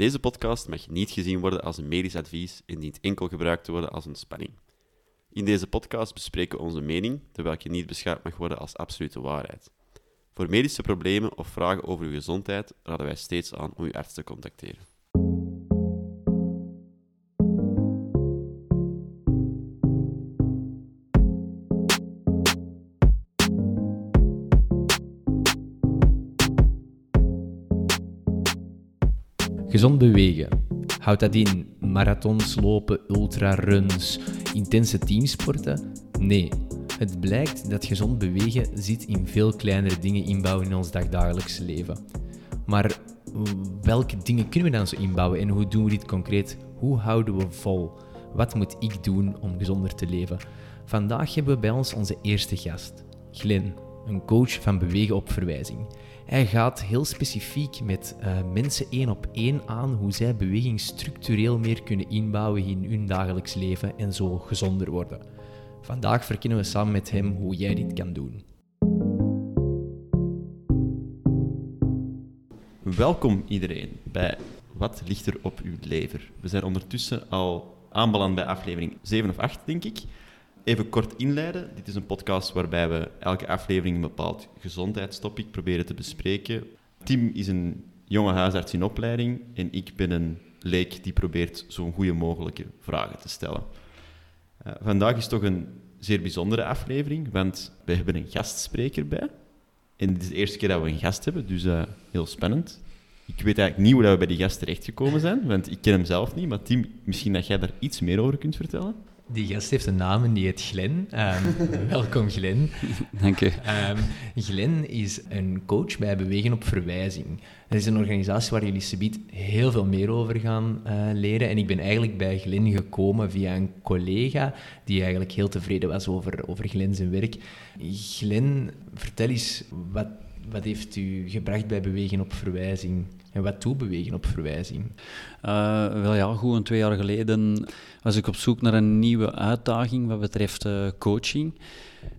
Deze podcast mag niet gezien worden als een medisch advies en dient enkel gebruikt te worden als ontspanning. In deze podcast bespreken we onze mening, terwijl je niet beschouwd mag worden als absolute waarheid. Voor medische problemen of vragen over uw gezondheid raden wij steeds aan om uw arts te contacteren. Gezond bewegen. Houdt dat in marathons lopen, ultraruns, intense teamsporten? Nee. Het blijkt dat gezond bewegen zit in veel kleinere dingen inbouwen in ons dagdagelijks leven. Maar welke dingen kunnen we dan zo inbouwen en hoe doen we dit concreet? Hoe houden we vol? Wat moet ik doen om gezonder te leven? Vandaag hebben we bij ons onze eerste gast, Glen, een coach van bewegen op verwijzing. Hij gaat heel specifiek met uh, mensen één op één aan hoe zij beweging structureel meer kunnen inbouwen in hun dagelijks leven en zo gezonder worden. Vandaag verkennen we samen met hem hoe jij dit kan doen. Welkom iedereen bij Wat ligt er op uw lever? We zijn ondertussen al aanbeland bij aflevering 7 of 8, denk ik. Even kort inleiden. Dit is een podcast waarbij we elke aflevering een bepaald gezondheidstopic proberen te bespreken. Tim is een jonge huisarts in opleiding en ik ben een leek die probeert zo'n goede mogelijke vragen te stellen. Uh, vandaag is toch een zeer bijzondere aflevering, want we hebben een gastspreker bij. En dit is de eerste keer dat we een gast hebben, dus uh, heel spannend. Ik weet eigenlijk niet hoe we bij die gast terechtgekomen zijn, want ik ken hem zelf niet. Maar Tim, misschien dat jij daar iets meer over kunt vertellen? Die gast heeft een naam en die heet Glen. Um, welkom Glen. Dank je. Um, Glen is een coach bij Bewegen op Verwijzing. Dat is een organisatie waar jullie subiet heel veel meer over gaan uh, leren. En ik ben eigenlijk bij Glen gekomen via een collega die eigenlijk heel tevreden was over, over Glen zijn werk. Glen, vertel eens, wat, wat heeft u gebracht bij Bewegen op Verwijzing? En wat toe bewegen op verwijzing? Uh, wel ja, goed een twee jaar geleden was ik op zoek naar een nieuwe uitdaging wat betreft uh, coaching.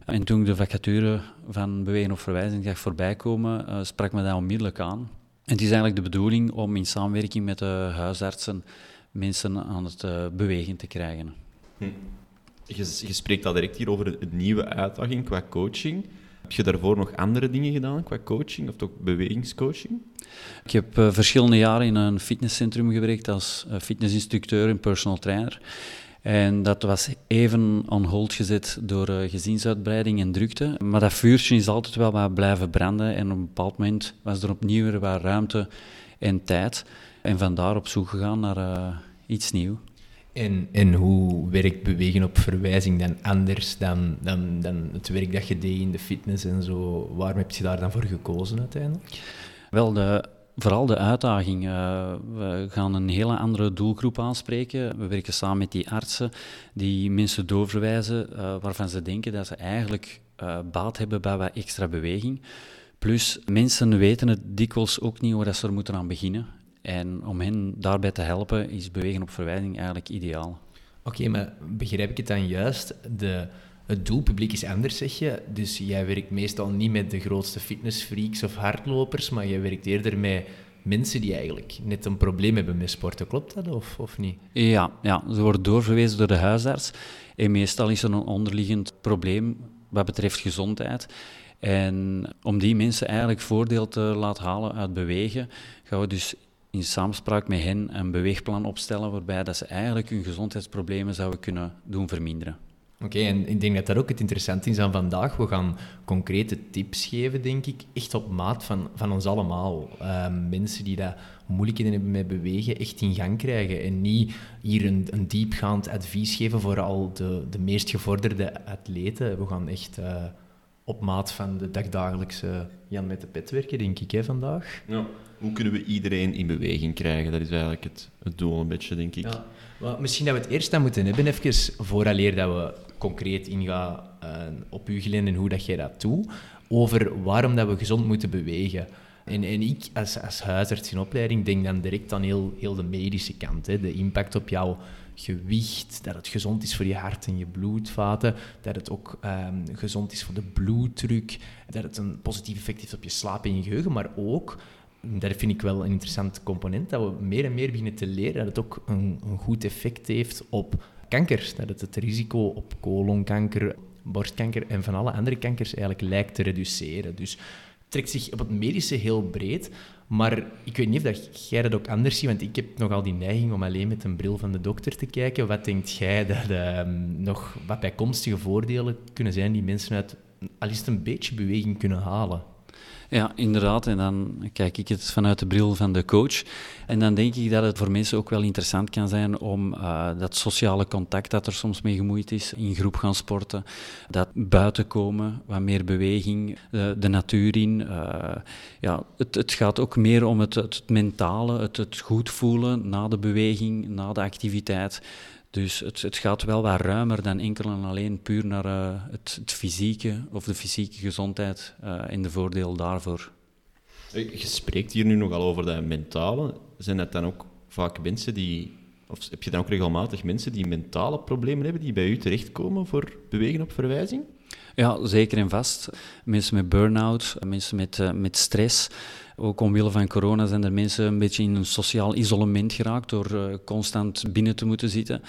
En toen ik de vacature van bewegen op verwijzing zag voorbij komen, uh, sprak me dat onmiddellijk aan. En het is eigenlijk de bedoeling om in samenwerking met de huisartsen mensen aan het bewegen te krijgen. Hm. Je, je, spreekt al direct hier over een nieuwe uitdaging qua coaching. Heb je daarvoor nog andere dingen gedaan qua coaching of toch bewegingscoaching? Ik heb uh, verschillende jaren in een fitnesscentrum gewerkt als uh, fitnessinstructeur en personal trainer. En dat was even on hold gezet door uh, gezinsuitbreiding en drukte. Maar dat vuurtje is altijd wel wat blijven branden. En op een bepaald moment was er opnieuw weer ruimte en tijd. En vandaar op zoek gegaan naar iets nieuws. En, en hoe werkt bewegen op verwijzing dan anders dan, dan, dan het werk dat je deed in de fitness en zo? Waarom heb je daar dan voor gekozen uiteindelijk? Wel, de, vooral de uitdaging. Uh, we gaan een hele andere doelgroep aanspreken. We werken samen met die artsen die mensen doorverwijzen uh, waarvan ze denken dat ze eigenlijk uh, baat hebben bij wat extra beweging. Plus, mensen weten het dikwijls ook niet hoe dat ze er moeten aan beginnen. En om hen daarbij te helpen is bewegen op verwijzing eigenlijk ideaal. Oké, maar begrijp ik het dan juist? De, het doelpubliek is anders, zeg je. Dus jij werkt meestal niet met de grootste fitnessfreaks of hardlopers, maar jij werkt eerder met mensen die eigenlijk net een probleem hebben met sporten. Klopt dat of, of niet? Ja, ja, ze worden doorverwezen door de huisarts. En meestal is er een onderliggend probleem wat betreft gezondheid. En om die mensen eigenlijk voordeel te laten halen uit bewegen, gaan we dus in samenspraak met hen een beweegplan opstellen waarbij dat ze eigenlijk hun gezondheidsproblemen zouden kunnen doen verminderen. Oké, en ik denk dat dat ook het interessante is aan vandaag. We gaan concrete tips geven, denk ik, echt op maat van, van ons allemaal. Ehm, mensen die dat moeilijkheden hebben met bewegen, echt in gang krijgen. En niet hier een, een diepgaand advies geven voor al de, de meest gevorderde atleten. We gaan echt uh, op maat van de dagdagelijkse Jan met de pet werken, denk ik, hè, vandaag. Ja. Hoe kunnen we iedereen in beweging krijgen? Dat is eigenlijk het, het doel een beetje, denk ik. Ja. Well, misschien dat we het eerst aan moeten hebben, even vooraleer dat we concreet ingaan uh, op u, Glen, en hoe dat jij dat doet, over waarom dat we gezond moeten bewegen. En, en ik als, als huisarts in opleiding denk dan direct aan heel, heel de medische kant. Hè. De impact op jouw gewicht, dat het gezond is voor je hart en je bloedvaten, dat het ook um, gezond is voor de bloeddruk, dat het een positief effect heeft op je slaap en je geheugen, maar ook dat vind ik wel een interessant component, dat we meer en meer beginnen te leren dat het ook een, een goed effect heeft op kanker. Dat het risico op colonkanker, borstkanker en van alle andere kankers eigenlijk lijkt te reduceren. Dus trekt zich op het medische heel breed, maar ik weet niet of jij dat ook anders ziet, want ik heb nogal die neiging om alleen met een bril van de dokter te kijken. Wat denkt jij dat ehm, nog wat bijkomstige voordelen kunnen zijn die mensen uit al een beetje beweging kunnen halen? Ja, inderdaad. En dan kijk ik het vanuit de bril van de coach. En dan denk ik dat het voor mensen ook wel interessant kan zijn om uh, dat sociale contact dat er soms mee gemoeid is, in groep gaan sporten, dat buiten komen, wat meer beweging, de, de natuur in. Uh, ja, het, het, gaat ook meer om het, het mentale, het, het goed voelen na de beweging, na de activiteit. Dus het, het, gaat wel wat ruimer dan enkel en alleen puur naar uh, het, het, fysieke of de fysieke gezondheid uh, en de voordeel daarvoor. Je spreekt hier nu nogal over dat mentale. Zijn dat dan ook vaak mensen die, of heb je dan ook regelmatig mensen die mentale problemen hebben die bij u terechtkomen voor bewegen op verwijzing? Ja, zeker en vast. Mensen met burn-out, mensen met, uh, met stress. Ook omwille van corona zijn er mensen een beetje in een sociaal isolement geraakt door uh, constant binnen te moeten zitten.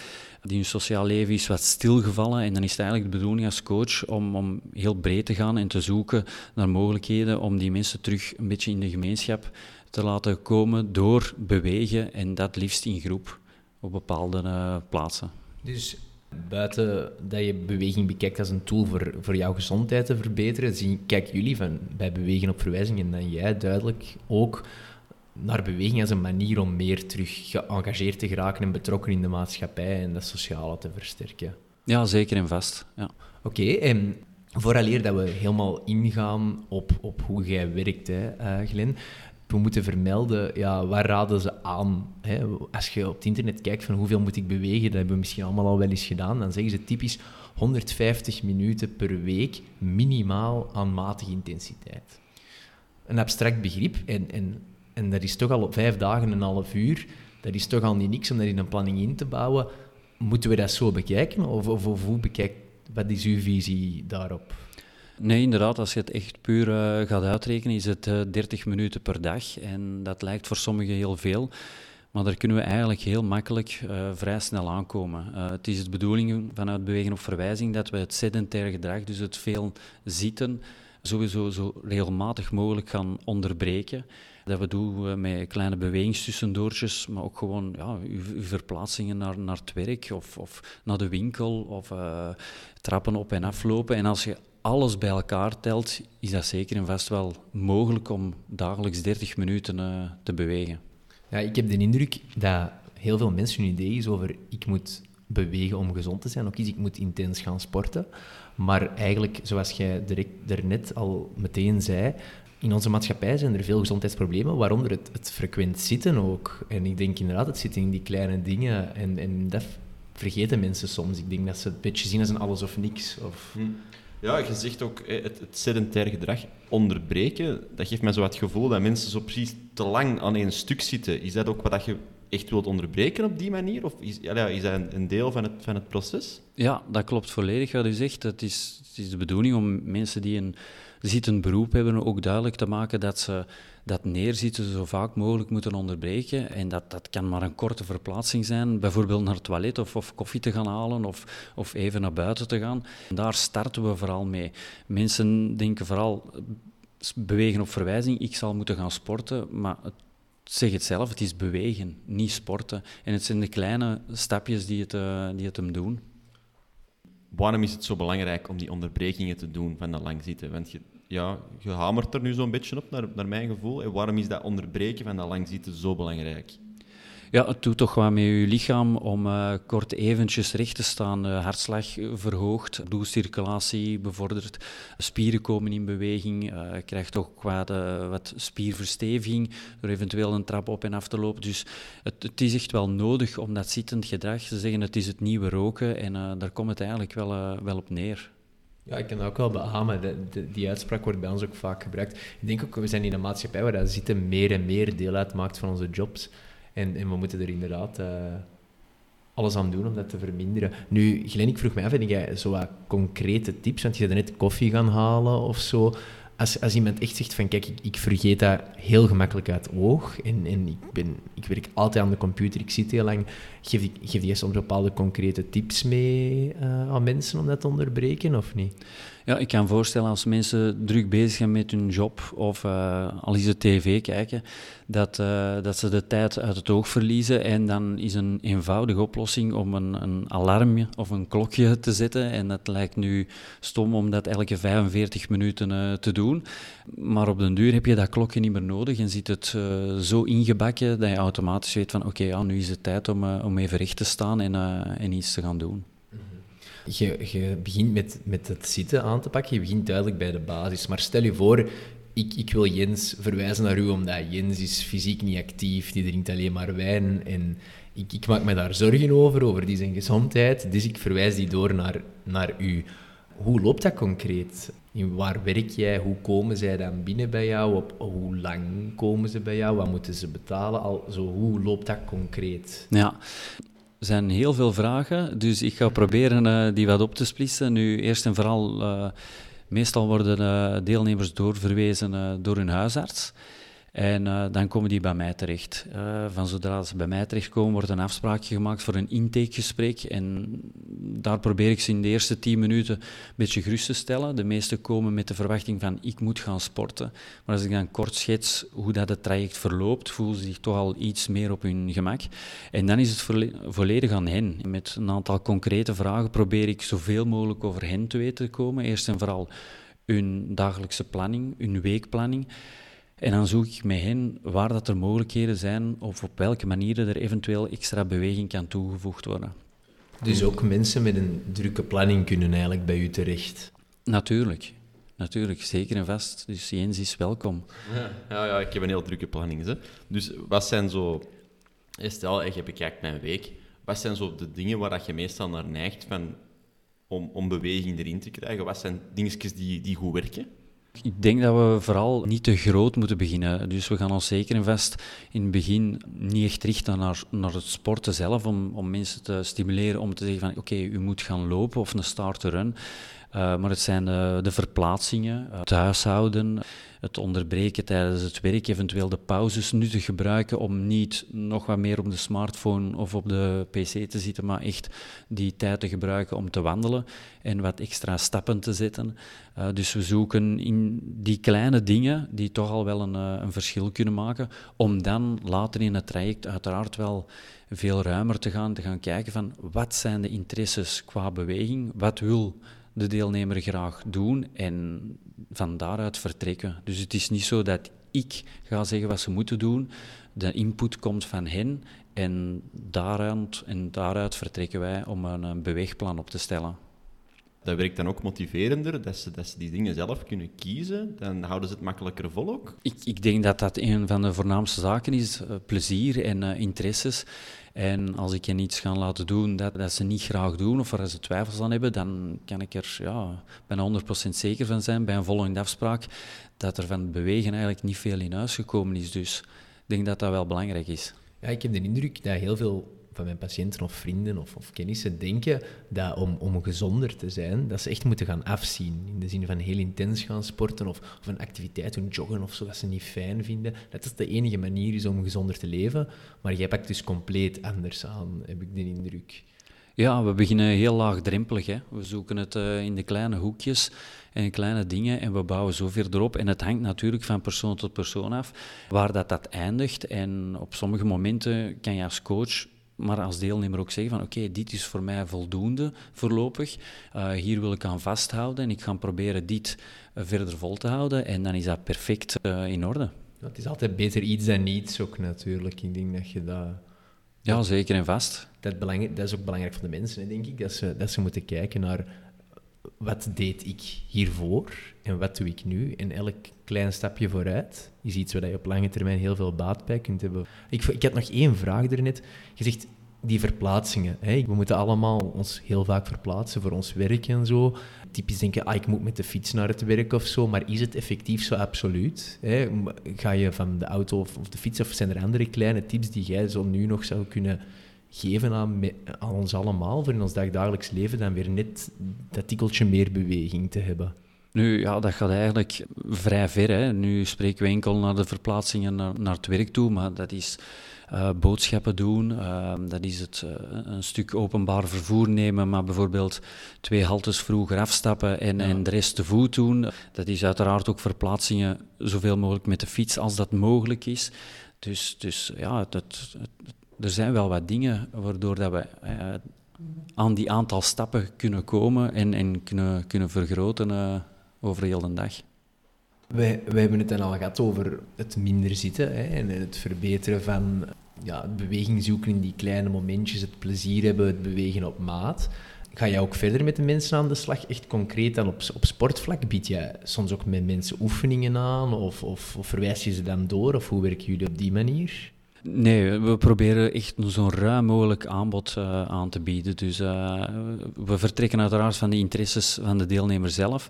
Die hun sociaal leven is wat stilgevallen en dan is het eigenlijk de bedoeling als coach om, om heel breed te gaan en te zoeken naar mogelijkheden om die mensen terug een beetje in de gemeenschap te laten komen door bewegen en dat liefst in groep op bepaalde uh, plaatsen. Dus buiten dat je beweging bekijkt als een tool voor, voor jouw gezondheid te verbeteren, zien, kijken jullie van, bij bewegen op verwijzing en dan jij duidelijk ook naar beweging als een manier om meer terug geëngageerd te geraken en betrokken in de maatschappij en dat sociale te versterken. Ja, zeker en vast. Ja. Oké, okay, en vooraleer dat we helemaal ingaan op, op hoe jij werkt, hè, uh, Glenn, we moeten vermelden, ja, waar raden ze aan? Hè? Als je op het internet kijkt van hoeveel moet ik bewegen, dat hebben we misschien allemaal al wel eens gedaan, dan zeggen ze typisch 150 minuten per week minimaal aan matige intensiteit. Een abstract begrip, en, en, en dat is toch al op vijf dagen een half uur, dat is toch al niet niks om dat in een planning in te bouwen. Moeten we dat zo bekijken, of, of, of hoe bekijkt, wat is uw visie daarop? Nee, inderdaad. Als je het echt puur uh, gaat uitrekenen, is het uh, eh, 30 minuten per dag. En dat lijkt voor sommigen heel veel. Maar daar kunnen we eigenlijk heel makkelijk uh, vrij snel aankomen. het is de bedoeling vanuit bewegen op verwijzing dat we het sedentaire gedrag, dus het veel zitten, sowieso zo regelmatig mogelijk gaan onderbreken. Dat we doen met kleine bewegingstussendoortjes, maar ook gewoon ja, uw, verplaatsingen naar, naar het werk of, of naar de winkel of trappen op en aflopen. En als je alles bij elkaar telt, is dat zeker en vast wel mogelijk om dagelijks 30 minuten uh, te bewegen. Ja, ik heb de indruk dat heel veel mensen hun idee is over ik moet bewegen om gezond te zijn. Ook is ik moet intens gaan sporten. Maar eigenlijk, zoals jij direct, daarnet al meteen zei, in onze maatschappij zijn er veel gezondheidsproblemen, waaronder het, het frequent zitten ook. En ik denk inderdaad, het zitten in die kleine dingen. En, en dat vergeten mensen soms. Ik denk dat ze het een beetje zien als een alles of niks. Of... Hm. Ja, je zegt ook het, het sedentair gedrag onderbreken. Dat geeft mij zo het gevoel dat mensen zo precies te lang aan één stuk zitten. Is dat ook wat je echt wilt onderbreken op die manier? Of is, is dat een, een, deel van het, van het proces? Ja, dat klopt volledig wat u zegt. Het is, het is de bedoeling om mensen die een zittend beroep hebben ook duidelijk te maken dat ze dat neerzitten zo vaak mogelijk moeten onderbreken. En dat, dat kan maar een korte verplaatsing zijn, bijvoorbeeld naar het toilet of, of koffie te gaan halen of, of even naar buiten te gaan. Daar starten we vooral mee. Mensen denken vooral bewegen op verwijzing, ik zal moeten gaan sporten, maar het, zeg het zelf, het is bewegen, niet sporten. En het zijn de kleine stapjes die het, uh, die het hem doen. Waarom is het zo belangrijk om die onderbrekingen te doen van dat lang zitten? Want je, ja, je hamert er nu zo'n beetje op, naar, naar mijn gevoel. En waarom is dat onderbreken van dat lang zitten zo belangrijk? Ja, het doet toch wat met je lichaam om uh, kort eventjes recht te staan. Uh, hartslag verhoogt, bloedcirculatie bevordert, spieren komen in beweging. Uh, je krijgt toch wat, wat spierversteviging door eventueel een trap op en af te lopen. Dus het, het, is echt wel nodig om dat zittend gedrag te zeggen, het is het nieuwe roken. En daar komt het eigenlijk wel, wel op neer. Ja, ik kan dat ook wel beamen. Die uitspraak wordt bij ons ook vaak gebruikt. Ik denk ook, we zijn in een maatschappij waar dat zitten meer en meer deel uitmaakt van onze jobs. En, en we moeten er inderdaad uh, alles aan doen om dat te verminderen. Nu, Glenn, ik vroeg mij af, heb jij zo wat concrete tips? Want je bent net koffie gaan halen of zo. Als, als iemand echt zegt van kijk, ik, vergeet dat heel gemakkelijk uit oog en, en ik, ben, ik werk altijd aan de computer, ik zit heel lang, geef, ik, geef soms bepaalde concrete tips mee uh, aan mensen om dat te onderbreken of niet? Ja, ik kan voorstellen als mensen druk bezig zijn met hun job of uh, al is het tv kijken, dat, uh, dat ze de tijd uit het oog verliezen. En dan is een eenvoudige oplossing om een, een alarmje of een klokje te zetten. En dat lijkt nu stom om dat elke 45 minuten uh, te doen. Maar op den duur heb je dat klokje niet meer nodig en zit het zo ingebakken dat je automatisch weet van oké, ja, nu is het tijd om, om even recht te staan en, en iets te gaan doen. Je, je begint met, met het zitten aan te pakken, je begint duidelijk bij de basis. Maar stel je voor, ik, ik wil Jens verwijzen naar u, omdat Jens is fysiek niet actief, die drinkt alleen maar wijn. En ik, ik maak me daar zorgen over, over die zijn gezondheid. Dus ik verwijs die door naar, naar u. Hoe loopt dat concreet? In waar werk jij? Hoe komen zij dan binnen bij jou? Op hoe lang komen ze bij jou? Wat moeten ze betalen? Al, zo, hoe loopt dat concreet? Ja, er zijn heel veel vragen, dus ik ga proberen uh, die wat op te splitsen. Nu, eerst en vooral, uh, meestal worden uh, deelnemers doorverwezen door hun huisarts. En uh, dan komen die bij mij terecht. Uh, van zodra ze bij mij terechtkomen, wordt een afspraakje gemaakt voor een intakegesprek. En daar probeer ik ze in de eerste tien minuten een beetje gerust te stellen. De meesten komen met de verwachting van ik moet gaan sporten. Maar als ik dan kort schets hoe dat het traject verloopt, voelen ze zich toch al iets meer op hun gemak. En dan is het volledig aan hen. Met een aantal concrete vragen probeer ik zoveel mogelijk over hen te weten te komen. Eerst en vooral hun dagelijkse planning, hun weekplanning. En dan zoek ik met hen waar dat er mogelijkheden zijn of op welke manieren er eventueel extra beweging kan toegevoegd worden. Dus ook mensen met een drukke planning kunnen eigenlijk bij u terecht? Natuurlijk. Natuurlijk, zeker en vast. Dus Jens is welkom. Ja, ja, ja ik heb een heel drukke planning. Hè. Dus wat zijn zo... Stel, je bekijkt mijn week. Wat zijn zo de dingen waar dat je meestal naar neigt van, om, om beweging erin te krijgen? Wat zijn dingetjes die, die goed werken? Ik denk dat we vooral niet te groot moeten beginnen. Dus we gaan ons zeker en in het begin niet echt richten naar, naar het sporten zelf, om, om mensen te stimuleren om te zeggen van oké, u moet gaan lopen of een start-run. Uh, maar het zijn de, de verplaatsingen, het huishouden, het onderbreken tijdens het werk, eventueel de pauzes nu te gebruiken om niet nog wat meer op de smartphone of op de pc te zitten, maar echt die tijd te gebruiken om te wandelen en wat extra stappen te zetten. Dus we zoeken in die kleine dingen die toch al wel een, een verschil kunnen maken, om dan later in het traject uiteraard wel veel ruimer te gaan, te gaan kijken van wat zijn de interesses qua beweging, wat wil de deelnemer graag doen en van daaruit vertrekken. Dus het is niet zo dat ik ga zeggen wat ze moeten doen. De input komt van hen en daaruit, en daaruit vertrekken wij om een, beweegplan op te stellen. Dat werkt dan ook motiverender, dat ze, dat ze die dingen zelf kunnen kiezen. Dan houden ze het makkelijker vol ook. Ik, ik denk dat dat een van de voornaamste zaken is, uh, plezier en uh, interesses. En als ik hen iets ga laten doen dat, dat ze niet graag doen of waar ze twijfels aan hebben, dan kan ik er ja, bijna 100% zeker van zijn bij een volgende afspraak dat er van het bewegen eigenlijk niet veel in huis gekomen is. Dus ik denk dat dat wel belangrijk is. Ja, ik heb de indruk dat heel veel van mijn patiënten of vrienden of, kennissen denken dat om, om gezonder te zijn, dat ze echt moeten gaan afzien. In de zin van heel intens gaan sporten of, of een activiteit doen, joggen of zo, dat ze niet fijn vinden. Dat is de enige manier is om gezonder te leven. Maar jij pakt dus compleet anders aan, heb ik de indruk. Ja, we beginnen heel laagdrempelig. Hè. We zoeken het uh, in de kleine hoekjes en kleine dingen en we bouwen zoveel erop. En het hangt natuurlijk van persoon tot persoon af waar dat, dat eindigt. En op sommige momenten kan je als coach maar als deelnemer ook zeggen van oké, dit is voor mij voldoende voorlopig. Uh, hier wil ik aan vasthouden en ik ga proberen dit uh, verder vol te houden. En dan is dat perfect uh, in orde. Het is altijd beter iets dan niets ook natuurlijk. Ik denk dat je dat... Ja, zeker en vast. Dat, dat is ook belangrijk voor de mensen, denk ik. Dat ze, dat ze moeten kijken naar wat deed ik hiervoor en wat doe ik nu? En elk klein stapje vooruit is iets waar je op lange termijn heel veel baat bij kunt hebben. Ik, ik had nog één vraag daarnet. Je zegt die verplaatsingen. Hè? We moeten allemaal ons heel vaak verplaatsen voor ons werk en zo. Typisch denken, ah, ik moet met de fiets naar het werk of zo. Maar is het effectief zo absoluut? Hè? Ga je van de auto of, de fiets of zijn er andere kleine tips die jij zo nu nog zou kunnen geven aan, aan ons allemaal voor in ons dagdagelijks leven dan weer net dat tikkeltje meer beweging te hebben. Nu, ja, dat gaat eigenlijk vrij ver. Hè. Nu spreken we enkel naar de verplaatsingen naar, naar het werk toe, maar dat is uh, boodschappen doen, uh, dat is het uh, een stuk openbaar vervoer nemen, maar bijvoorbeeld twee haltes vroeger afstappen en, ja. en de rest te voet doen. Dat is uiteraard ook verplaatsingen zoveel mogelijk met de fiets als dat mogelijk is. Dus, dus ja, het, het, er zijn wel wat dingen waardoor dat we aan die aantal stappen kunnen komen en, en kunnen, kunnen vergroten over heel de dag. Wij, wij hebben het dan al gehad over het minder zitten hè, en het verbeteren van ja, het beweging zoeken in die kleine momentjes, het plezier hebben, het bewegen op maat. Ga jij ook verder met de mensen aan de slag, echt concreet dan op, op sportvlak? Bied jij soms ook met mensen oefeningen aan of, of, of verwijs je ze dan door? Of hoe werken jullie op die manier? Nee, we proberen echt zo'n ruim mogelijk aanbod uh, aan te bieden. Dus uh, we vertrekken uiteraard van de interesses van de deelnemer zelf.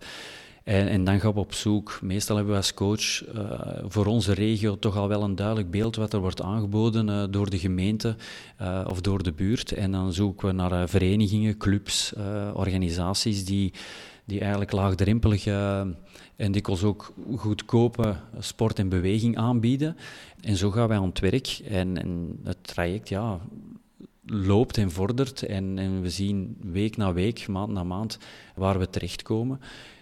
En, en, dan gaan we op zoek. Meestal hebben we als coach uh, voor onze regio toch al wel een duidelijk beeld wat er wordt aangeboden door de gemeente of door de buurt. En dan zoeken we naar verenigingen, clubs, organisaties die, die eigenlijk laagdrempelig en dikwijls ook goedkope sport en beweging aanbieden. En zo gaan wij aan het werk. En, en het traject, ja, loopt en vordert. En, en we zien week na week, maand na maand, waar we terechtkomen.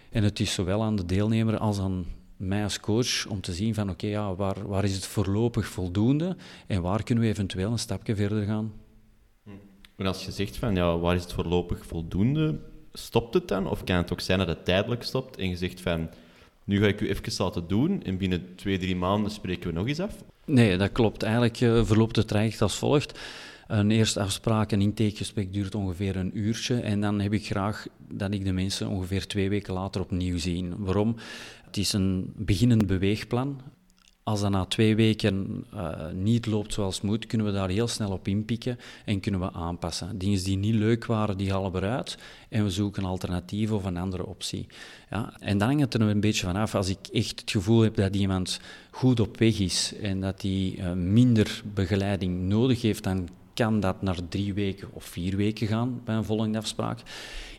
En het is zowel aan de deelnemer als aan mij als coach om te zien van oké, ja, waar, waar is het voorlopig voldoende en waar kunnen we eventueel een stapje verder gaan. En als je zegt van ja, waar is het voorlopig voldoende, stopt het dan? Of kan het ook zijn dat het tijdelijk stopt en je zegt van nu ga ik u even laten doen en binnen twee, drie maanden spreken we nog eens af? Nee, dat klopt. Eigenlijk uh, verloopt het traject als volgt. Een eerste afspraak, een intakegesprek duurt ongeveer een uurtje. En dan heb ik graag dat ik de mensen ongeveer twee weken later opnieuw zie. Waarom? Het is een beginnend beweegplan. Als dat na twee weken uh, niet loopt zoals het moet, kunnen we daar heel snel op inpikken en kunnen we aanpassen. Dingen die niet leuk waren, die halen we eruit en we zoeken een alternatief of een andere optie. Ja, en dan hangt het er een beetje vanaf. Als ik echt het gevoel heb dat iemand goed op weg is en dat hij uh, minder begeleiding nodig heeft, dan kan dat naar drie weken of vier weken gaan bij een volgende afspraak.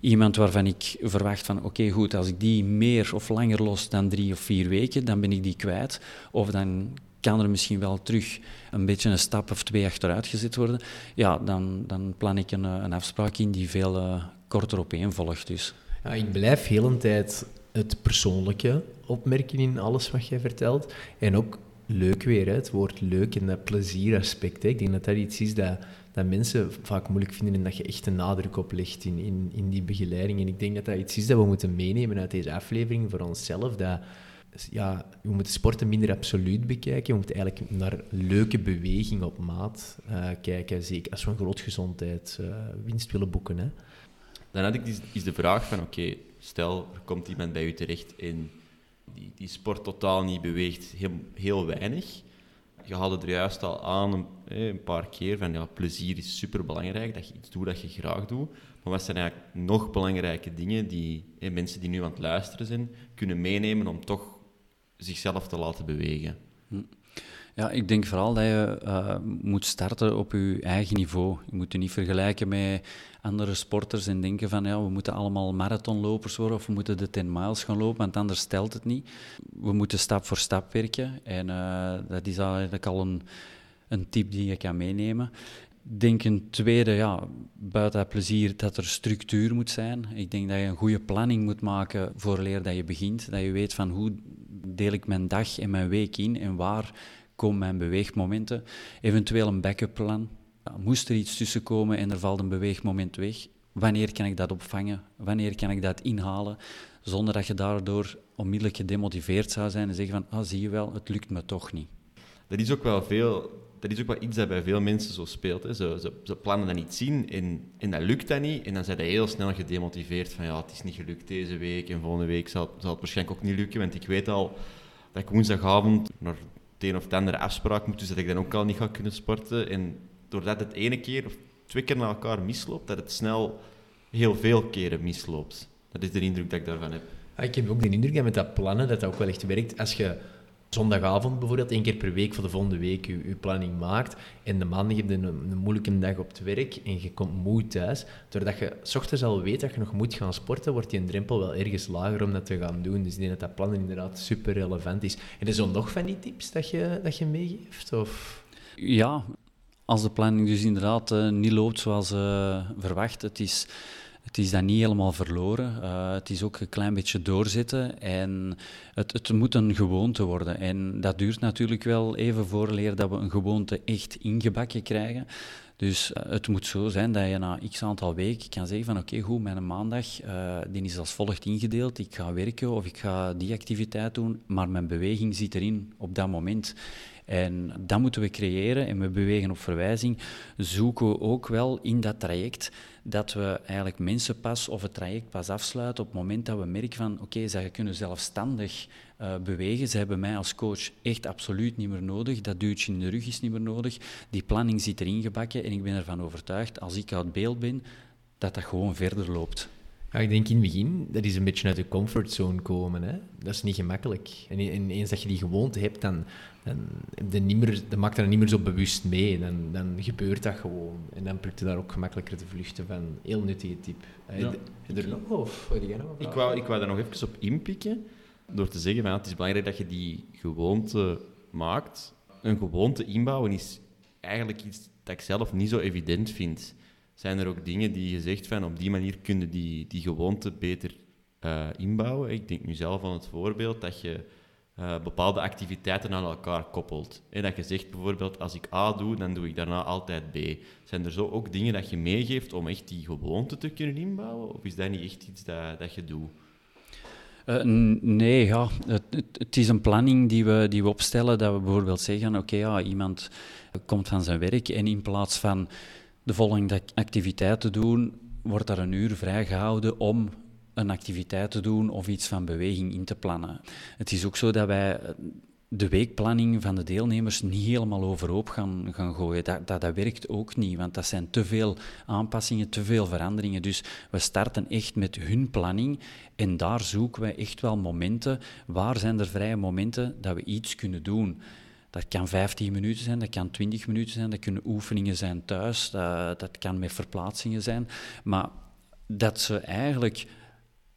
Iemand waarvan ik verwacht van oké goed, als ik die meer of langer los dan drie of vier weken, dan ben ik die kwijt. Of dan kan er misschien wel terug een beetje een stap of twee achteruit gezet worden. Ja, dan, dan plan ik een, een afspraak in die veel uh, korter opeen volgt. Dus. Ja, ik blijf heel een tijd het persoonlijke opmerken in alles wat jij vertelt. En ook leuk weer, hè? het woord leuk en dat plezieraspect. Ik denk dat dat iets is dat, dat mensen vaak moeilijk vinden en dat je echt een nadruk op legt in, in, in die begeleiding. En ik denk dat dat iets is dat we moeten meenemen uit deze aflevering voor onszelf. Dat, ja, we moeten sporten minder absoluut bekijken. We moeten eigenlijk naar leuke beweging op maat uh, kijken. Zeker als we een groot gezondheid uh, winst willen boeken. Hè. Dan had ik is de vraag van, oké, stel, er komt iemand bij u terecht in die, die sport totaal niet beweegt, heel, heel weinig. Je haalde er juist al aan een, paar keer van ja, plezier is superbelangrijk, dat je iets doet dat je graag doet. Maar wat zijn eigenlijk nog belangrijke dingen die mensen die nu aan het luisteren zijn, kunnen meenemen om toch zichzelf te laten bewegen? Hm. Ja, ik denk vooral dat je uh, moet starten op je eigen niveau. Je moet je niet vergelijken met andere sporters en denken van ja, we moeten allemaal marathonlopers worden of we moeten de 10 miles gaan lopen, want anders stelt het niet. We moeten stap voor stap werken en uh, dat is eigenlijk al een, een tip die je kan meenemen. Denk een tweede, ja, buiten dat plezier, dat er structuur moet zijn. Ik denk dat je een goede planning moet maken voor leer dat je begint. Dat je weet van hoe deel ik mijn dag en mijn week in en waar komen mijn beweegmomenten. Eventueel een backup plan. Moest er iets tussen komen en er valt een beweegmoment weg, wanneer kan ik dat opvangen? Wanneer kan ik dat inhalen? Zonder dat je daardoor onmiddellijk gedemotiveerd zou zijn en zeggen van, ah, zie je wel, het lukt me toch niet. Dat is ook wel veel... Dat is ook wel iets dat bij veel mensen zo speelt. Hè. Ze, ze, ze plannen dat niet zien en, en dat lukt dat niet. En dan zijn ze heel snel gedemotiveerd van ja, het is niet gelukt deze week en volgende week zal, zal het waarschijnlijk ook niet lukken. Want ik weet al dat ik woensdagavond naar het een of andere afspraak moet, dus dat ik dan ook al niet ga kunnen sporten. En doordat het ene keer of twee keer na elkaar misloopt, dat het snel heel veel keren misloopt. Dat is de indruk dat ik daarvan heb. ik heb ook de indruk dat met dat plannen dat dat ook wel echt werkt. Als je zondagavond bijvoorbeeld, één keer per week voor de volgende week je, je planning maakt. En de maandag heb je een, een moeilijke dag op het werk en je komt moe thuis. Doordat je s ochtends al weet dat je nog moet gaan sporten, wordt die drempel wel ergens lager om dat te gaan doen. Dus ik denk dat dat plannen inderdaad super relevant is. En er zijn nog van die tips dat je, dat je meegeeft? Of? Ja, als de planning dus inderdaad uh, niet loopt zoals uh, verwacht, het is het is dan niet helemaal verloren. Uh, het is ook een klein beetje doorzetten en het, het moet een gewoonte worden. En dat duurt natuurlijk wel even voorleer dat we een gewoonte echt ingebakken krijgen. Dus uh, het moet zo zijn dat je na x aantal weken kan zeggen van oké, goed, mijn maandag uh, die is als volgt ingedeeld. Ik ga werken of ik ga die activiteit doen, maar mijn beweging zit erin op dat moment. En dat moeten we creëren en we bewegen op verwijzing. Zoeken we ook wel in dat traject dat we eigenlijk mensen pas of het traject pas afsluiten op het moment dat we merken van oké, okay, zij kunnen zelfstandig uh, bewegen. Ze hebben mij als coach echt absoluut niet meer nodig. Dat duwtje in de rug is niet meer nodig. Die planning zit erin gebakken en ik ben ervan overtuigd, als ik uit beeld ben, dat dat gewoon verder loopt. Ja, ik denk in het begin, dat is een beetje uit de comfortzone komen. Hè? Dat is niet gemakkelijk. En, en eens dat je die gewoonte hebt, dan, dan, de niet meer, dan maakt er niet meer zo bewust mee. Dan, dan gebeurt dat gewoon. En dan plukt je daar ook gemakkelijker te vluchten van. Heel nuttige tip. Ja. Er nog, of ik, wou, ik wou daar nog even op inpikken. Door te zeggen, van, het is belangrijk dat je die gewoonte maakt. Een gewoonte inbouwen is eigenlijk iets dat ik zelf niet zo evident vind zijn er ook dingen die je zegt van op die manier kunnen die, die gewoonte beter uh, inbouwen. Ik denk nu zelf aan het voorbeeld dat je uh, bepaalde activiteiten aan elkaar koppelt. En dat je zegt bijvoorbeeld, als ik A doe, dan doe ik daarna altijd B. Zijn er zo ook dingen dat je meegeeft om echt die gewoonte te kunnen inbouwen? Of is dat niet echt iets dat, dat je doet? Uh, nee, ja. Het, het, is een planning die we, die we opstellen, dat we bijvoorbeeld zeggen, oké, ja, iemand komt van zijn werk en in plaats van de volgende activiteit te doen, wordt er een uur vrijgehouden om een activiteit te doen of iets van beweging in te plannen. Het is ook zo dat wij de weekplanning van de deelnemers niet helemaal overhoop gaan, gaan gooien. Dat, dat, dat, werkt ook niet, want dat zijn te veel aanpassingen, te veel veranderingen. Dus we starten echt met hun planning en daar zoeken we echt wel momenten. Waar zijn er vrije momenten dat we iets kunnen doen? Dat kan 15 minuten zijn, dat kan 20 minuten zijn, dat kunnen oefeningen zijn thuis, dat, dat kan met verplaatsingen zijn. Maar dat ze eigenlijk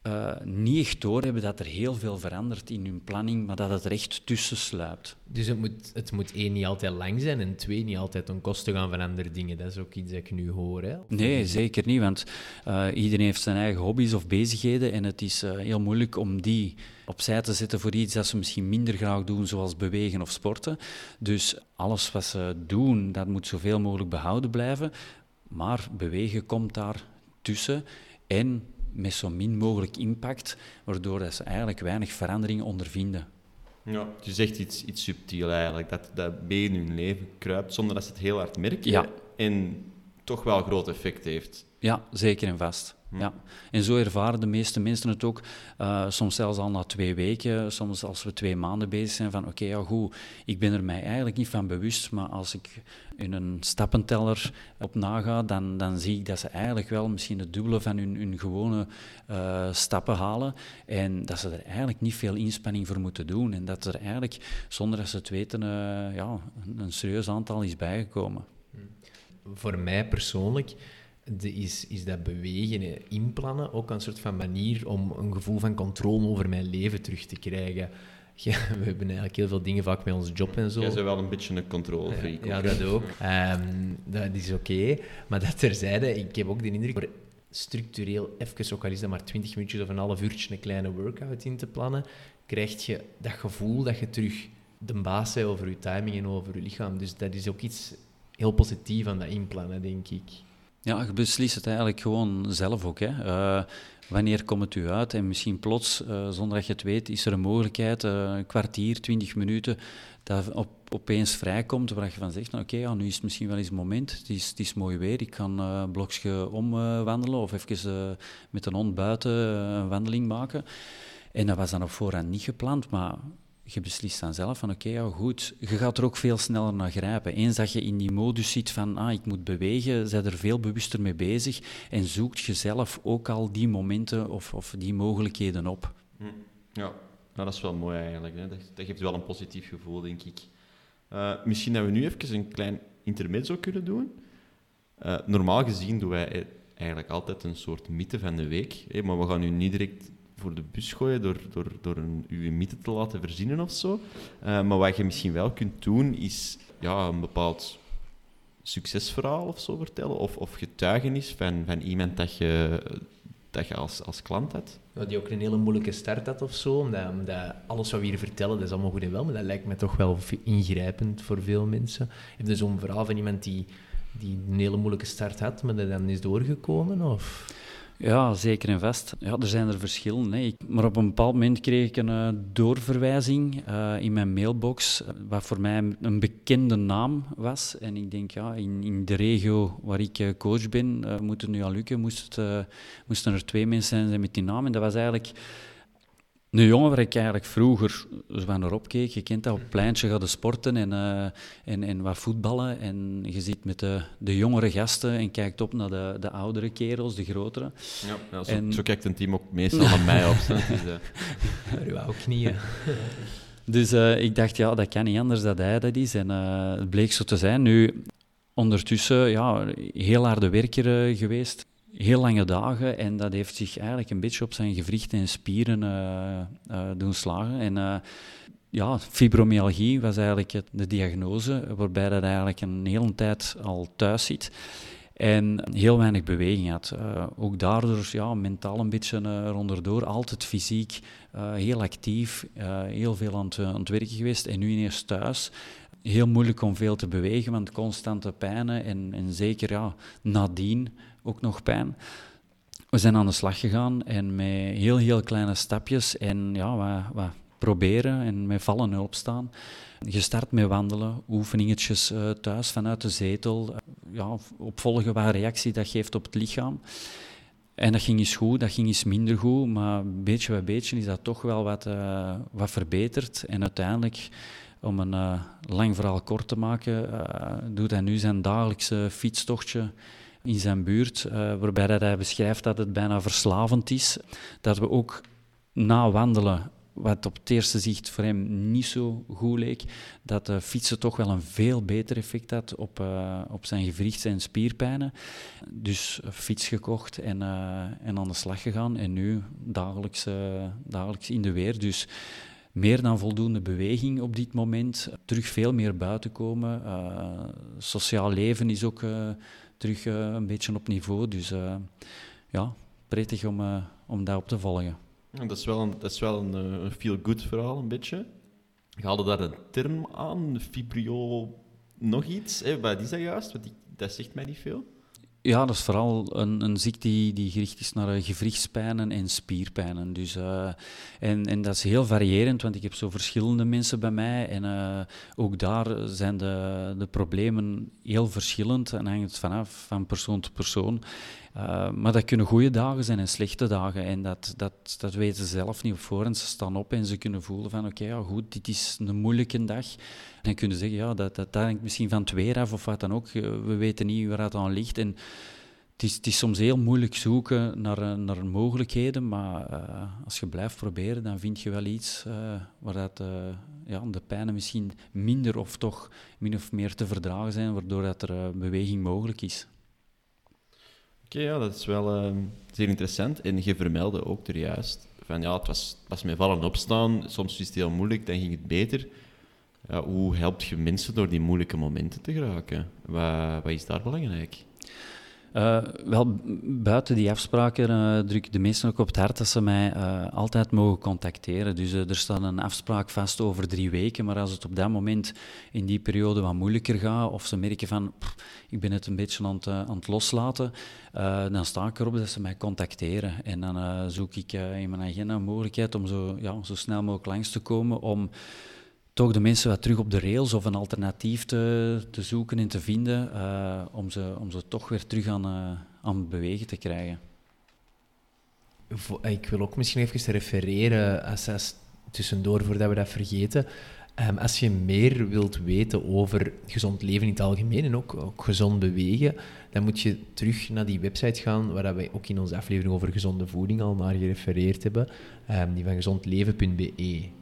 uh, niet echt doorhebben dat er heel veel verandert in hun planning, maar dat het er echt tussen sluipt. Dus het moet, het moet één, niet altijd lang zijn en twee, niet altijd ten koste gaan van andere dingen. Dat is ook iets dat ik nu hoor. Hè? Nee, zeker niet, want uh, iedereen heeft zijn eigen hobby's of bezigheden en het is uh, heel moeilijk om die opzij te zetten voor iets dat ze misschien minder graag doen, zoals bewegen of sporten. Dus alles wat ze doen, dat moet zoveel mogelijk behouden blijven. Maar bewegen komt daar tussen en met zo min mogelijk impact, waardoor dat ze eigenlijk weinig veranderingen ondervinden. Ja, je zegt iets, iets subtiel eigenlijk, dat dat in hun leven kruipt zonder dat ze het heel hard merken ja. en toch wel groot effect heeft. Ja, zeker en vast. Hm. Ja. En zo ervaren de meeste mensen het ook, uh, soms zelfs al na twee weken, soms als we twee maanden bezig zijn, van oké, ja goed, ik ben er mij eigenlijk niet van bewust, maar als ik in een stappenteller op naga, dan, dan zie ik dat ze eigenlijk wel misschien het dubbele van hun, hun gewone uh, stappen halen en dat ze er eigenlijk niet veel inspanning voor moeten doen en dat er eigenlijk, zonder dat ze het weten, uh, ja, een, een serieus aantal is bijgekomen. Hm. Voor mij persoonlijk de, is, is dat bewegen, inplannen, ook een soort van manier om een gevoel van controle over mijn leven terug te krijgen. Ja, we hebben eigenlijk heel veel dingen vaak met onze job en zo. Jij bent wel een beetje een controle Ja, ja, dat ook. Um, dat is oké. Maar dat terzijde, ik heb ook de indruk voor structureel even, ook al is dat maar 20 minuutjes of een half uurtje een kleine workout in te plannen, krijg je dat gevoel dat je terug de baas bent over je timing en over je lichaam. Dus dat is ook iets heel positiefs aan dat inplannen, denk ik. Ja, je beslist het eigenlijk gewoon zelf ook. Hè. Uh, wanneer komt het u uit? En misschien plots, uh, zonder dat je het weet, is er een mogelijkheid, uh, een kwartier, twintig minuten, dat op, opeens vrijkomt waar je van zegt, nou, oké, nu is het misschien wel eens het moment, het is, het is mooi weer, ik kan een blokje omwandelen of even met een hond buiten een wandeling maken. En dat was dan op voorhand niet gepland, maar je beslist dan zelf van oké, ja goed, je gaat er ook veel sneller naar grijpen. Eens dat je in die modus zit van ah, ik moet bewegen, zij er veel bewuster mee bezig en zoekt je zelf ook al die momenten of, of die mogelijkheden op. Hm. Ja, Nou, dat is wel mooi eigenlijk. Hè. Dat, geeft wel een positief gevoel, denk ik. Uh, misschien dat we nu even een klein intermezzo kunnen doen. Uh, normaal gezien doen wij eigenlijk altijd een soort mythe van de week. Hè, maar we gaan u niet direct voor de bus gooien door, door, door een, uw mythe te laten verzinnen of zo. Uh, maar wat je misschien wel kunt doen, is ja, een bepaald succesverhaal of zo vertellen. Of, of getuigenis van, van iemand dat je, dat je als, als klant had. Die ook een hele moeilijke start had of zo. Omdat, alles wat we hier vertellen, dat is allemaal goed en wel. Maar dat lijkt me toch wel ingrijpend voor veel mensen. Heeft dus zo'n verhaal van iemand die, die een hele moeilijke start had, maar dat dan is doorgekomen? Of... Ja, zeker en vast. Ja, er zijn er verschillen. Hè. maar op een bepaald moment kreeg ik een uh, doorverwijzing uh, in mijn mailbox, uh, wat voor mij een bekende naam was. En ik denk, ja, in, in de regio waar ik coach ben, moet het nu al lukken. Moest moesten er twee mensen zijn met die naam. En dat was eigenlijk een jongen waar ik eigenlijk vroeger zo naar opkeek. Je kent dat, op het pleintje gaan sporten en, uh, en, en wat voetballen. En je zit met de, de jongere gasten en kijkt op naar de, de oudere kerels, de grotere. Ja, ja zo, en... zo, kijkt een team ook meestal naar mij op. Dus, uh... Uw knieën. dus uh, ik dacht, ja, dat kan niet anders dat hij dat is. En het bleek zo te zijn. Nu, ondertussen, ja, heel harde werker geweest heel lange dagen en dat heeft zich eigenlijk een beetje op zijn gewrichten en spieren uh, uh, doen slagen. En uh, ja, fibromyalgie was eigenlijk de diagnose, waarbij dat eigenlijk een hele tijd al thuis zit. En heel weinig beweging had. ook daardoor ja, mentaal een beetje ronderdoor. Altijd fysiek, heel actief, heel veel aan het, aan het werken geweest. En nu ineens thuis heel moeilijk om veel te bewegen, want constante pijnen en, en zeker ja, nadien ook nog pijn. We zijn aan de slag gegaan en met heel, heel kleine stapjes en ja, wat, wat proberen en met vallen en opstaan. Gestart met wandelen, oefeningetjes uh, thuis vanuit de zetel. Uh, ja, opvolgen wat reactie dat geeft op het lichaam. En dat ging eens goed, dat ging eens minder goed, maar beetje bij beetje is dat toch wel wat, uh, wat verbeterd. En uiteindelijk, om een lang verhaal kort te maken, doet hij nu zijn dagelijkse fietstochtje in zijn buurt, uh, waarbij hij beschrijft dat het bijna verslavend is. Dat we ook na wandelen, wat op het eerste zicht voor hem niet zo goed leek, dat uh, fietsen toch wel een veel beter effect had op, op zijn gewrichts- en spierpijnen. Dus fiets gekocht en, en aan de slag gegaan. En nu dagelijks, dagelijks in de weer. Dus meer dan voldoende beweging op dit moment. Terug veel meer buiten komen. sociaal leven is ook terug uh, een beetje op niveau. Dus ja, prettig om, om daarop te volgen. Dat is wel een, dat is wel een, feel-good verhaal, een beetje. Je haalde daar een term aan, fibrio nog iets. Hè? Wat is dat juist? Want dat zegt mij niet veel. Ja, dat is vooral een, een ziekte die, die gericht is naar gewrichtspijnen en spierpijnen. Dus, uh, en, en dat is heel variërend, want ik heb zo verschillende mensen bij mij. En uh, ook daar zijn de, de problemen heel verschillend en hangt vanaf van persoon tot persoon. Uh, maar dat kunnen goede dagen zijn en slechte dagen. En dat, dat, dat weten ze zelf niet op voorhand. Ze staan op en ze kunnen voelen van oké, ja, goed, dit is een moeilijke dag. En kunnen zeggen, ja, dat, dat, dat hangt misschien van het weer af of wat dan ook. We weten niet waar het aan ligt. En het is, het is soms heel moeilijk zoeken naar, naar mogelijkheden, maar als je blijft proberen, dan vind je wel iets uh, waar dat, ja, de pijnen misschien minder of toch min of meer te verdragen zijn, waardoor dat er beweging mogelijk is. Oké, ja, dat is wel uh, zeer interessant. En je vermeldde ook er juist van ja, het was, was met vallen opstaan. Soms is het heel moeilijk, dan ging het beter. Ja, hoe helpt je mensen door die moeilijke momenten te geraken? Wat, wat is daar belangrijk? Uh, wel, buiten die afspraken uh, druk ik de meesten ook op het hart dat ze mij uh, altijd mogen contacteren. Dus er staat een afspraak vast over drie weken, maar als het op dat moment in die periode wat moeilijker gaat, of ze merken van ik ben het een beetje aan het, aan het loslaten, dan sta ik erop dat ze mij contacteren. En dan zoek ik in mijn agenda een mogelijkheid om zo, ja, zo snel mogelijk langs te komen om toch de mensen wat terug op de rails of een alternatief te, te zoeken en te vinden, uh, om, ze, om ze toch weer terug aan, uh, aan bewegen te krijgen. Ik wil ook misschien even refereren, als, tussendoor voordat we dat vergeten. Ehm, als je meer wilt weten over gezond leven in het algemeen en ook, gezond bewegen, dan moet je terug naar die website gaan waar wij ook in onze aflevering over gezonde voeding al naar gerefereerd hebben. Um, die van gezondleven.be.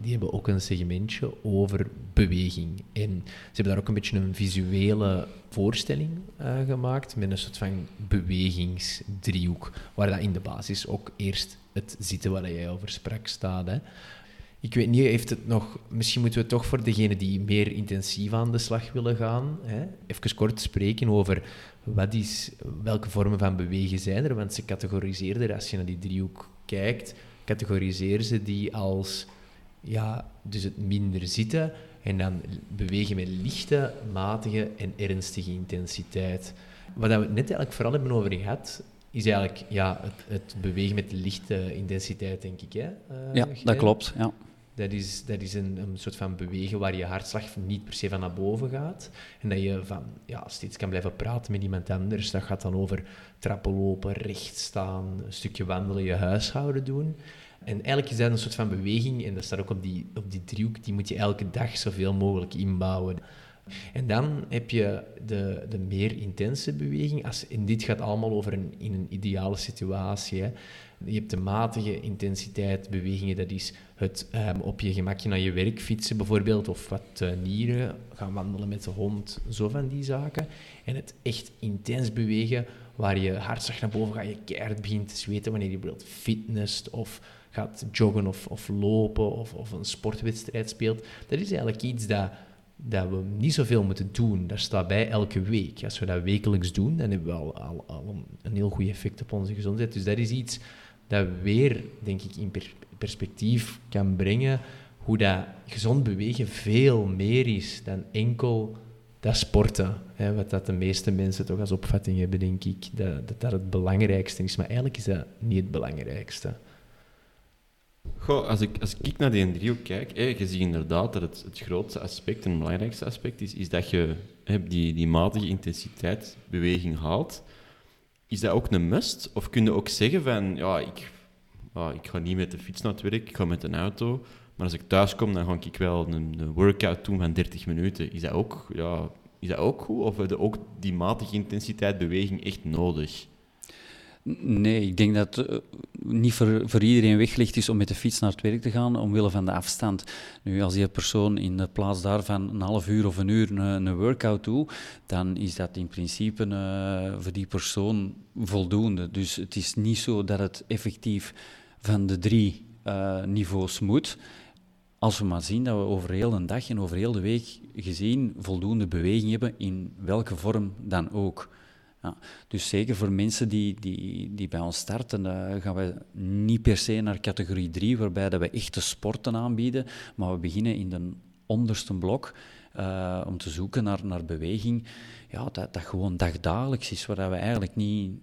Die hebben ook een segmentje over beweging. En ze hebben daar ook een beetje een visuele voorstelling uh, gemaakt met een soort van bewegingsdriehoek, waar dat in de basis ook eerst het zitten waar jij over sprak staat. Hè. Ik weet niet, heeft het nog... Misschien moeten we toch voor degenen die meer intensief aan de slag willen gaan, hè, even kort spreken over wat is, welke vormen van bewegen zijn er. Want ze categoriseerden, als je naar die driehoek kijkt, categoriseren ze die als ja, dus het minder zitten en dan bewegen met lichte, matige en ernstige intensiteit. Wat we net eigenlijk vooral hebben over gehad, is eigenlijk ja, het, het bewegen met lichte intensiteit, denk ik. Hè? Uh, ja, dat klopt. Ja. Dat is, dat is een, soort van bewegen waar je hartslag niet per se van naar boven gaat. En dat je van, ja, steeds kan blijven praten met iemand anders. Dat gaat dan over trappen lopen, recht staan, een stukje wandelen, je huishouden doen. En eigenlijk is dat een soort van beweging, en dat staat ook op die, op die driehoek, die moet je elke dag zoveel mogelijk inbouwen. En dan heb je de, de meer intense beweging. Als, en dit gaat allemaal over een, in een ideale situatie. Hè. Je hebt de matige intensiteit bewegingen, dat is het um, op je gemakje naar je werk fietsen bijvoorbeeld, of wat uh, nieren, gaan wandelen met de hond, zo van die zaken. En het echt intens bewegen, waar je hartslag naar boven gaat, je keihard begint te zweten wanneer je bijvoorbeeld fitness of gaat joggen of, of lopen of, of een sportwedstrijd speelt. Dat is eigenlijk iets dat dat we niet zoveel moeten doen. Daar staat bij elke week. Als we dat wekelijks doen, dan hebben we al, al, een heel goed effect op onze gezondheid. Dus dat is iets dat weer, denk ik, in perspectief kan brengen hoe dat gezond bewegen veel meer is dan enkel dat sporten. Hè, wat dat de meeste mensen toch als opvatting hebben, denk ik, dat, dat dat het belangrijkste is. Maar eigenlijk is dat niet het belangrijkste. Als ik, als ik naar die driehoek kijk, je ziet inderdaad dat het, het grootste aspect en het belangrijkste aspect is, is dat je eh, die, die matige intensiteit beweging haalt. Is dat ook een must? Of kun je ook zeggen van, ja, ik, ik ga niet met de fiets naar het werk, ik ga met een auto, maar als ik thuis kom, dan ga ik wel een, een workout doen van 30 minuten. Is dat ook, ja, is dat ook goed? Of heb je ook die matige intensiteit beweging echt nodig? Nee, ik denk dat het eh, niet voor, iedereen weggelegd is om met de fiets naar het werk te gaan, omwille van de afstand. Nu, als die persoon in de plaats daarvan een half uur of een uur een, een workout doet, dan is dat in principe uh, voor die persoon voldoende. Dus het is niet zo dat het effectief van de drie uh, niveaus moet. Als we maar zien dat we over heel een dag en over heel de week gezien voldoende beweging hebben, in welke vorm dan ook. Ja, dus zeker voor mensen die, die, die bij ons starten, uh, gaan we niet per se naar categorie 3, waarbij dat we echte sporten aanbieden, maar we beginnen in de onderste blok uh, om te zoeken naar, naar beweging, ja, dat, dat gewoon dagdagelijks is, waar we eigenlijk niet,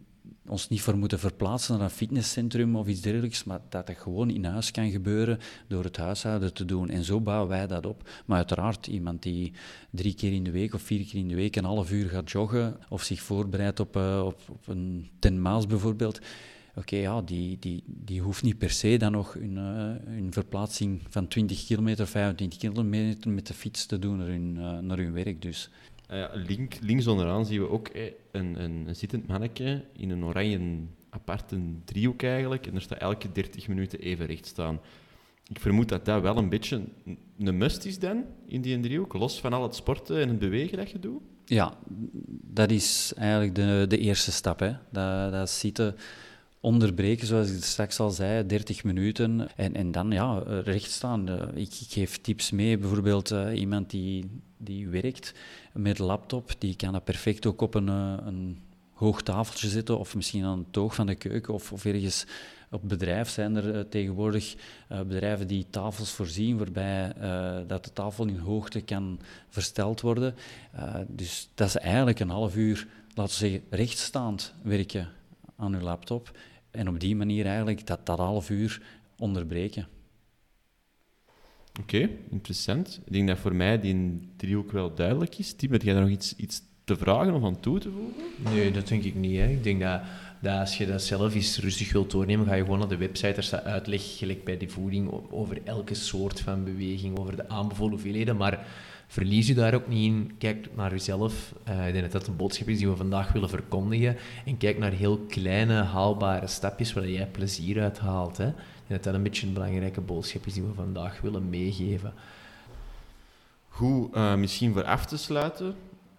ons niet voor moeten verplaatsen naar een fitnesscentrum of iets dergelijks, maar dat dat gewoon in huis kan gebeuren door het huishouden te doen. En zo bouwen wij dat op. Maar uiteraard, iemand die drie keer in de week of vier keer in de week een half uur gaat joggen of zich voorbereidt op, uh, op, op, een ten maals bijvoorbeeld, oké, ja, die, die, die hoeft niet per se dan nog een, uh, een verplaatsing van 20 kilometer, 25 kilometer met de fiets te doen naar hun, uh, naar hun werk. Dus uh, link, links onderaan zien we ook een, een, een, zittend manneke in een oranje aparte driehoek eigenlijk. En er staat elke 30 minuten even recht staan. Ik vermoed dat dat wel een beetje een must is dan, in die driehoek, los van al het sporten en het bewegen dat je doet. Ja, dat is eigenlijk de, de eerste stap. Hè. Dat, dat zitten onderbreken, zoals ik straks al zei, 30 minuten. En, en dan ja, recht staan. Ik, ik geef tips mee, bijvoorbeeld uh, iemand die, die werkt met laptop, die kan dat perfect ook op een, eh, een hoog tafeltje zetten of misschien aan het toog van de keuken of, of ergens op bedrijf zijn er tegenwoordig bedrijven die tafels voorzien waarbij dat de tafel in hoogte kan versteld worden. dus dat is eigenlijk een half uur, laten we zeggen, rechtstaand werken aan uw laptop. En op die manier eigenlijk dat, dat half uur onderbreken. Oké, interessant. Ik denk dat voor mij die driehoek wel duidelijk is. Tim, heb jij daar nog iets, iets te vragen of aan toe te voegen? Nee, dat denk ik niet. Hè. Ik denk dat, dat als je dat zelf eens rustig wilt doornemen, ga je gewoon naar de website. Er staat uitleg, gelijk bij die voeding, over elke soort van beweging, over de aanbevolen hoeveelheden. Maar verlies je daar ook niet in. Kijk naar jezelf. Uh, ik denk dat dat een boodschap is die we vandaag willen verkondigen. En kijk naar heel kleine, haalbare stapjes waar jij plezier uit haalt. Ik denk dat dat een beetje een belangrijke boodschap is die we vandaag willen meegeven. Goed, uh, misschien voor af te sluiten.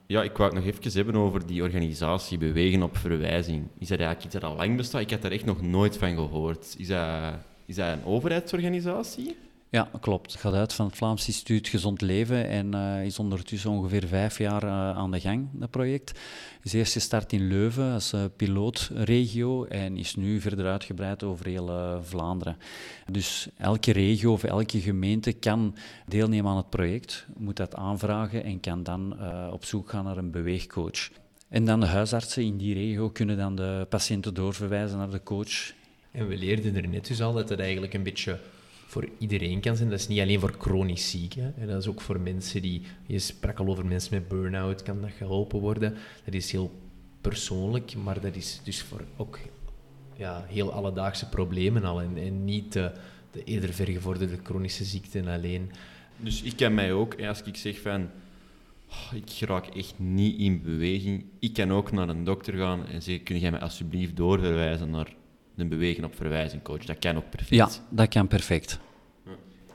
Ja, ik wou het nog even hebben over die organisatie Bewegen op Verwijzing. Is dat eigenlijk iets dat al lang bestaat? Ik had daar echt nog nooit van gehoord. Is dat, is dat een overheidsorganisatie? Ja, klopt. Het gaat uit van het Vlaams Instituut Gezond Leven en uh, is ondertussen ongeveer vijf jaar uh, aan de gang, dat project. Is eerst gestart in Leuven als uh, pilootregio en is nu verder uitgebreid over heel Vlaanderen. Dus elke regio of elke gemeente kan deelnemen aan het project, moet dat aanvragen en kan dan op zoek gaan naar een beweegcoach. En dan de huisartsen in die regio kunnen dan de patiënten doorverwijzen naar de coach. En we leerden er net dus al dat het eigenlijk een beetje voor iedereen kan zijn. Dat is niet alleen voor chronisch zieken. Dat is ook voor mensen die... Je sprak al over mensen met burn-out, kan dat geholpen worden. Dat is heel persoonlijk, maar dat is dus voor ook ja, heel alledaagse problemen al. En, en niet de, de eerder vergevorderde chronische ziekten alleen. Dus ik kan mij ook, als ik zeg van... Oh, ik raak echt niet in beweging. Ik kan ook naar een dokter gaan en zeggen, kun jij mij alsjeblieft doorverwijzen naar een bewegen op verwijzing coach. Dat kan ook perfect. Ja, dat kan perfect.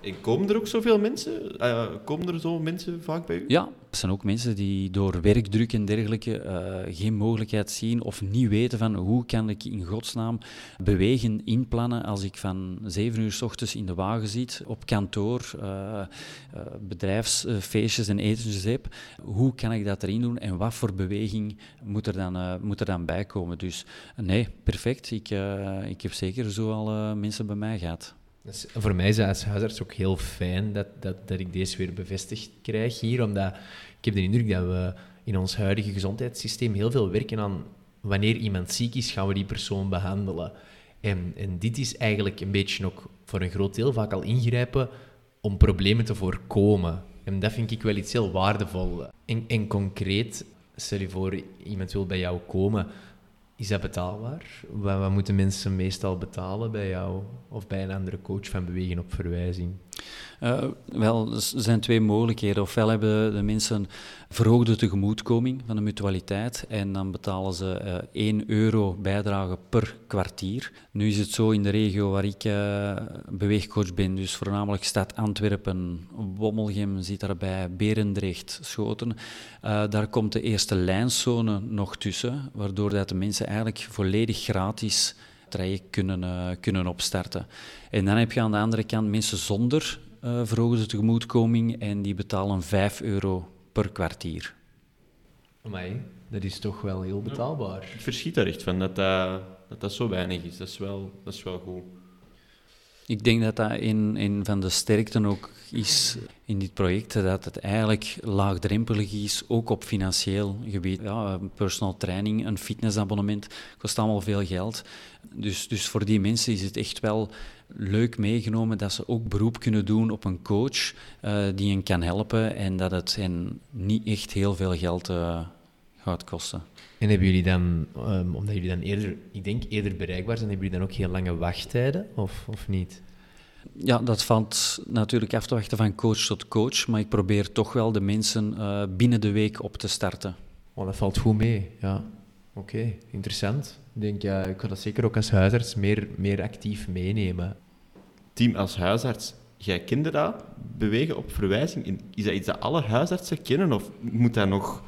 En komen er ook zoveel mensen? Uh, komen er zo mensen vaak bij u? Ja, er zijn ook mensen die door werkdruk en dergelijke uh, geen mogelijkheid zien of niet weten van hoe kan ik in godsnaam bewegen inplannen als ik van 7 uur s ochtends in de wagen zit, op kantoor, uh, bedrijfsfeestjes en etentjes heb. Hoe kan ik dat erin doen en wat voor beweging moet er dan, moet er dan bij komen? Dus nee, perfect. Ik, ik heb zeker zo al mensen bij mij gehad. Dus voor mij is het als huisarts ook heel fijn dat, dat, dat ik deze weer bevestigd krijg hier, omdat ik heb de indruk dat we in ons huidige gezondheidssysteem heel veel werken aan wanneer iemand ziek is, gaan we die persoon behandelen. En, en dit is eigenlijk een beetje ook voor een groot deel vaak al ingrijpen om problemen te voorkomen. En dat vind ik wel iets heel waardevol. En, en concreet, stel je voor, iemand wil bij jou komen is dat betaalbaar? Wat, moeten mensen meestal betalen bij jou of bij een andere coach van bewegen op verwijzing? Uh, wel, er zijn twee mogelijkheden. Ofwel hebben de mensen verhoogde tegemoetkoming van de mutualiteit en dan betalen ze uh, eh, 1 euro bijdrage per kwartier. Nu is het zo in de regio waar ik uh, beweegcoach ben, dus voornamelijk stad Antwerpen, Wommelgem zit daarbij, Berendrecht, Schoten. daar komt de eerste lijnzone nog tussen, waardoor dat de mensen eigenlijk volledig gratis traject kunnen, kunnen opstarten. En dan heb je aan de andere kant mensen zonder uh, verhoogde tegemoetkoming en die betalen 5 euro per kwartier. Amai, dat is toch wel heel betaalbaar. ik verschiet daar echt van dat dat, dat dat zo weinig is. Dat is wel, dat is wel goed. Ik denk dat dat een, van de sterkten ook is in dit project, dat het eigenlijk laagdrempelig is, ook op financieel gebied. Ja, personal training, een fitnessabonnement kost allemaal veel geld. Dus, dus voor die mensen is het echt wel leuk meegenomen dat ze ook beroep kunnen doen op een coach uh, die hen kan helpen en dat het hen niet echt heel veel geld uh, gaat kosten. En hebben jullie dan, um, omdat jullie dan eerder, ik denk eerder bereikbaar zijn, hebben jullie dan ook heel lange wachttijden of, of niet? Ja, dat valt natuurlijk af te wachten van coach tot coach, maar ik probeer toch wel de mensen uh, binnen de week op te starten. Oh, dat valt goed mee, ja. Oké, interessant. Ik denk, ja, ik ga dat zeker ook als huisarts meer, meer actief meenemen. Team als huisarts, jij kende dat, bewegen op verwijzing. Is dat iets dat alle huisartsen kennen of moet dat nog,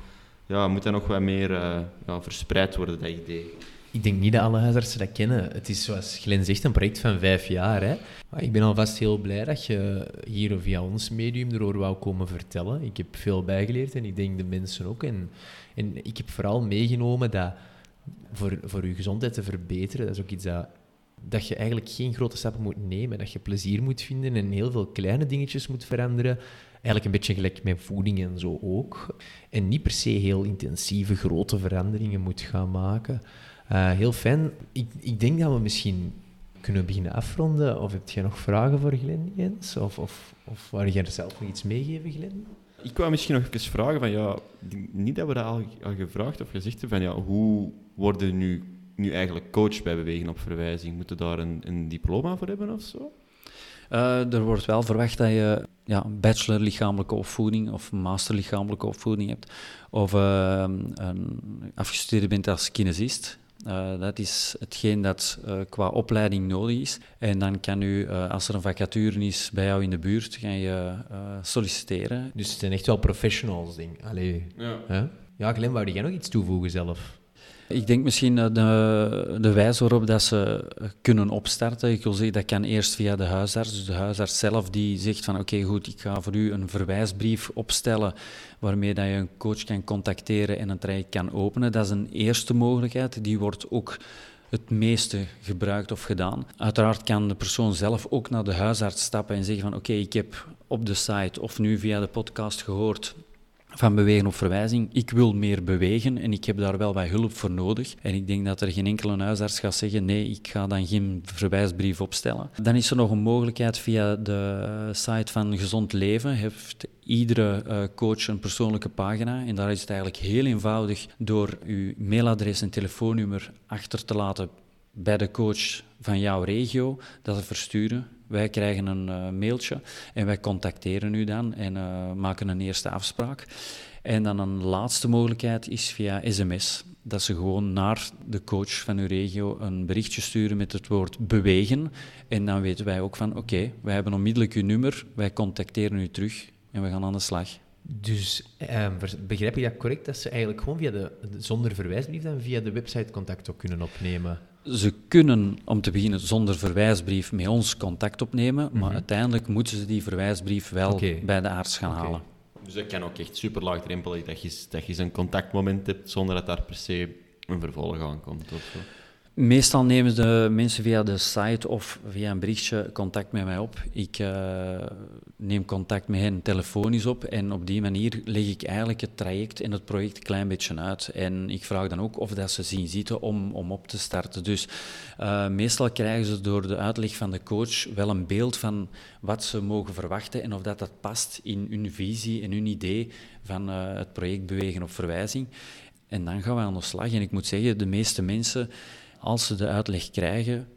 ja, moet dat nog wat meer uh, ja, verspreid worden, dat idee? Ik denk niet dat alle huisartsen dat kennen. Het is, zoals Glenn zegt, een project van vijf jaar. Hè. Ik ben alvast heel blij dat je hier via ons medium erover wou komen vertellen. Ik heb veel bijgeleerd en ik denk de mensen ook. En, en ik heb vooral meegenomen dat voor, voor je gezondheid te verbeteren, dat is ook iets dat, dat je eigenlijk geen grote stappen moet nemen. Dat je plezier moet vinden en heel veel kleine dingetjes moet veranderen. Eigenlijk een beetje gelijk met voeding en zo ook. En niet per se heel intensieve, grote veranderingen moet gaan maken. Uh, heel fijn. Ik, ik denk dat we misschien kunnen beginnen afronden. Of heb jij nog vragen voor Glenn, Jens? Of, of, of waar jij zelf nog iets meegeven, Glenn? Ik wou misschien nog even vragen van, ja, niet dat we dat al, al gevraagd of gezegd hebben, van ja, hoe worden nu, nu eigenlijk coach bij Bewegen op Verwijzing? Moeten daar een, een diploma voor hebben of zo? Uh, er wordt wel verwacht dat je ja, bachelor lichamelijke opvoeding of master lichamelijke opvoeding hebt, of uh, een, afgestudeerd bent als kinesist. Uh, dat is hetgeen dat uh, qua opleiding nodig is. En dan kan u, uh, als er een vacature is bij jou in de buurt, ga je solliciteren. Dus het zijn echt wel professionals, denk Allee. Ja. Hè? Ja, Glenn, wou jij nog iets toevoegen zelf? Ik denk misschien de, de wijze waarop dat ze kunnen opstarten. Ik wil zeggen, dat kan eerst via de huisarts. Dus de huisarts zelf die zegt van oké goed, ik ga voor u een verwijsbrief opstellen waarmee dat je een coach kan contacteren en een traject kan openen. Dat is een eerste mogelijkheid. Die wordt ook het meeste gebruikt of gedaan. Uiteraard kan de persoon zelf ook naar de huisarts stappen en zeggen van oké, ik heb op de site of nu via de podcast gehoord van bewegen op verwijzing. Ik wil meer bewegen en ik heb daar wel wat hulp voor nodig. En ik denk dat er geen enkele huisarts gaat zeggen: nee, ik ga dan geen verwijsbrief opstellen. Dan is er nog een mogelijkheid via de site van Gezond Leven. Heeft iedere uh, coach een persoonlijke pagina. En daar is het eigenlijk heel eenvoudig door uw mailadres en telefoonnummer achter te laten bij de coach van jouw regio, dat ze versturen. Wij krijgen een uh, mailtje en wij contacteren u dan en uh, maken een eerste afspraak. En dan een laatste mogelijkheid is via sms. Dat ze gewoon naar de coach van uw regio een berichtje sturen met het woord bewegen. En dan weten wij ook van oké, wij hebben onmiddellijk uw nummer, wij contacteren u terug en we gaan aan de slag. Dus eh, begrijp ik dat correct, dat ze eigenlijk gewoon via de, zonder verwijsbrief dan via de website contact ook kunnen opnemen? Ze kunnen, om te beginnen, zonder verwijsbrief met ons contact opnemen, maar mhm. uiteindelijk moeten ze die verwijsbrief wel bij de arts gaan halen. Dus dat kan ook echt super laagdrempelig, dat je, dat je een contactmoment hebt zonder dat daar per se een vervolg aan komt. Of zo. Meestal nemen de mensen via de site of via een berichtje contact met mij op. Ik uh, neem contact met hen telefonisch op en op die manier leg ik eigenlijk het traject en het project een klein beetje uit. En ik vraag dan ook of dat ze zien zitten om, om op te starten. Dus uh, meestal krijgen ze door de uitleg van de coach wel een beeld van wat ze mogen verwachten en of dat, dat past in hun visie en hun idee van uh, het project Bewegen op Verwijzing. En dan gaan we aan de slag. En ik moet zeggen, de meeste mensen als ze de uitleg krijgen,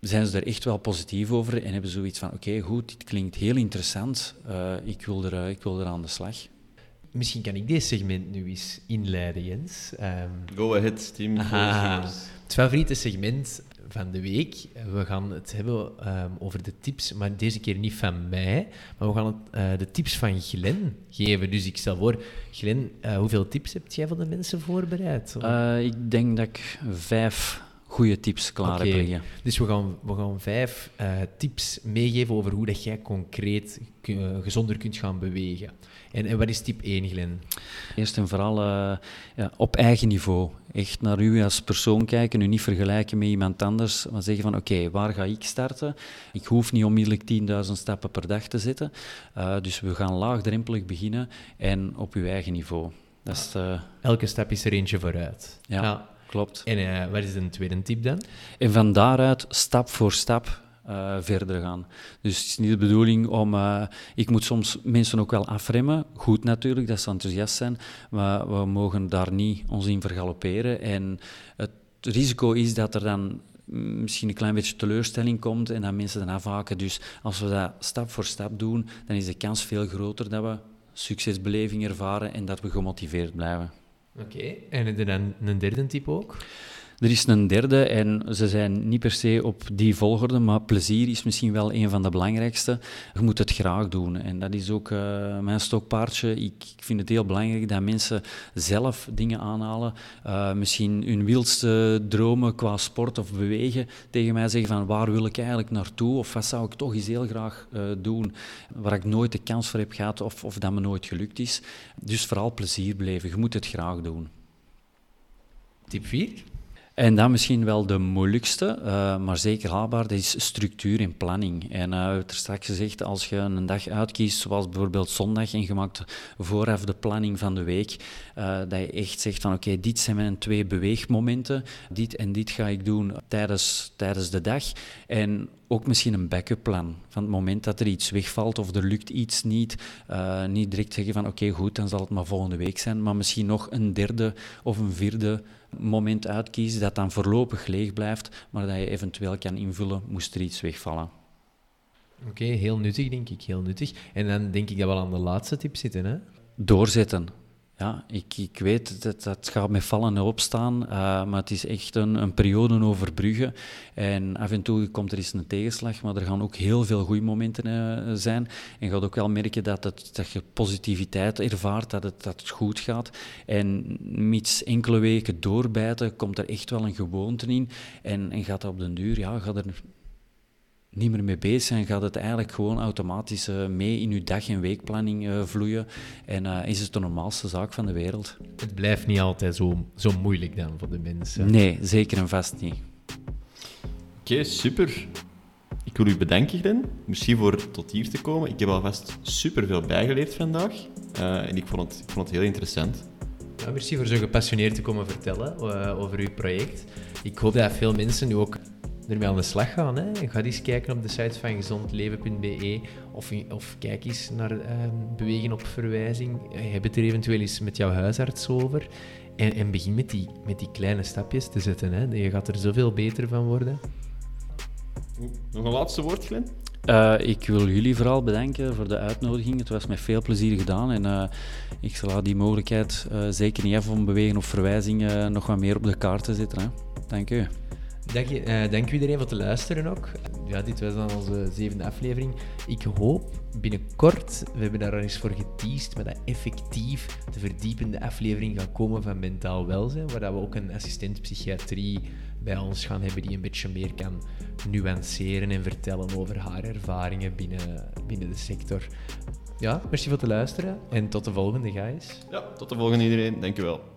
zijn ze er echt wel positief over en hebben zoiets van: oké, goed, dit klinkt heel interessant, uh, ik, wil er, uh, ik wil er aan de slag. Misschien kan ik deze segment nu eens inleiden, Jens. Um, Go ahead, Team. Het favoriete segment van de week. We gaan het hebben um, over de tips, maar deze keer niet van mij, maar we gaan uh, de tips van Glen geven. Dus ik stel voor, Glen, uh, hoeveel tips heb jij voor de mensen voorbereid? Uh, ik denk dat ik vijf goede tips klaar okay. liggen. Dus we gaan, we gaan vijf tips meegeven over hoe dat jij concreet gezonder kunt gaan bewegen. En, en wat is tip 1, Glen? Eerst en vooral uh, ja, op eigen niveau. Echt naar u als persoon kijken, u niet vergelijken met iemand anders, maar zeggen van oké, waar ga ik starten? Ik hoef niet onmiddellijk 10.000 stappen per dag te zetten. Dus we gaan laagdrempelig beginnen en op uw eigen niveau. Dat is. Elke stap is er eentje vooruit. Ja, ja. Klopt. En wat is een tweede tip dan? En van daaruit, stap voor stap, uh, verder gaan. Dus het is niet de bedoeling om... Uh, ik moet soms mensen ook wel afremmen. Goed natuurlijk, dat ze enthousiast zijn. Maar we mogen daar niet ons in vergalopperen. En het risico is dat er dan misschien een klein beetje teleurstelling komt en dat mensen dan afhaken. Dus als we dat stap voor stap doen, dan is de kans veel groter dat we succesbeleving ervaren en dat we gemotiveerd blijven. Oké, en er dan een derde type ook? Er is een derde en ze zijn niet per se op die volgorde, maar plezier is misschien wel een van de belangrijkste. Je moet het graag doen en dat is ook uh, mijn stokpaardje. Ik, ik, vind het heel belangrijk dat mensen zelf dingen aanhalen. Uh, misschien hun wildste dromen qua sport of bewegen tegen mij zeggen van waar wil ik eigenlijk naartoe of wat zou ik toch eens heel graag uh, doen waar ik nooit de kans voor heb gehad of, of dat me nooit gelukt is. Dus vooral plezier beleven. Je moet het graag doen. Tip 4? En dan misschien wel de moeilijkste, uh, maar zeker haalbaar, dat is structuur en planning. En uh, hebben er straks gezegd, als je een dag uitkiest, zoals bijvoorbeeld zondag, en je maakt vooraf de planning van de week, uh, dat je echt zegt van oké, dit zijn mijn twee beweegmomenten, dit en dit ga ik doen tijdens, tijdens de dag. En ook misschien een backup plan. Van het moment dat er iets wegvalt of er lukt iets niet, niet direct zeggen van oké, okay, goed, dan zal het maar volgende week zijn, maar misschien nog een derde of een vierde moment uitkiezen dat dan voorlopig leeg blijft, maar dat je eventueel kan invullen moest er iets wegvallen. Oké, heel nuttig denk ik, heel nuttig. En dan denk ik dat we al aan de laatste tip zitten, hè? Doorzetten. Ja, ik, ik weet dat dat gaat met vallen en opstaan, uh, maar het is echt een, een periode overbruggen. En af en toe komt er eens een tegenslag, maar er gaan ook heel veel goede momenten uh, zijn. En je gaat ook wel merken dat, het, dat je positiviteit ervaart, dat het, dat het goed gaat. En met enkele weken doorbijten, komt er echt wel een gewoonte in. En, en gaat dat op den duur, ja, gaat er niet meer mee bezig zijn, gaat het eigenlijk gewoon automatisch uh, mee in je dag- en weekplanning uh, vloeien. En uh, is het de normaalste zaak van de wereld. Het blijft niet altijd zo, zo moeilijk dan voor de mensen. Nee, zeker en vast niet. Oké, okay, super. Ik wil u bedanken, Glenn. Misschien voor tot hier te komen. Ik heb alvast super veel bijgeleerd vandaag. en ik vond, het, ik vond het heel interessant. Ja, merci voor zo gepassioneerd te komen vertellen over uw project. Ik hoop dat veel mensen nu ook ermee aan de slag gaan. Hè. Ga eens kijken op de site van gezondleven.be of, of kijk eens naar uh, Bewegen op Verwijzing. Je hebt het er eventueel eens met jouw huisarts over. En, en begin met die, met die kleine stapjes te zetten. Hè. Je gaat er zoveel beter van worden. Nog een laatste woord, Glenn? Uh, ik wil jullie vooral bedanken voor de uitnodiging. Het was met veel plezier gedaan en uh, ik zal die mogelijkheid uh, zeker niet even om bewegen op verwijzing nog wat meer op de kaart te zetten. Hè. Dank u. Dank, je, uh, dank iedereen voor te luisteren ook. Ja, dit was dan onze zevende aflevering. Ik hoop binnenkort, we hebben daar al eens voor geteased, maar dat effectief de verdiepende aflevering gaat komen van mentaal welzijn, waar we ook een assistent psychiatrie bij ons gaan hebben die een beetje meer kan nuanceren en vertellen over haar ervaringen binnen, binnen de sector. Ja, merci voor te luisteren en tot de volgende, guys. Ja, tot de volgende iedereen. Dankjewel.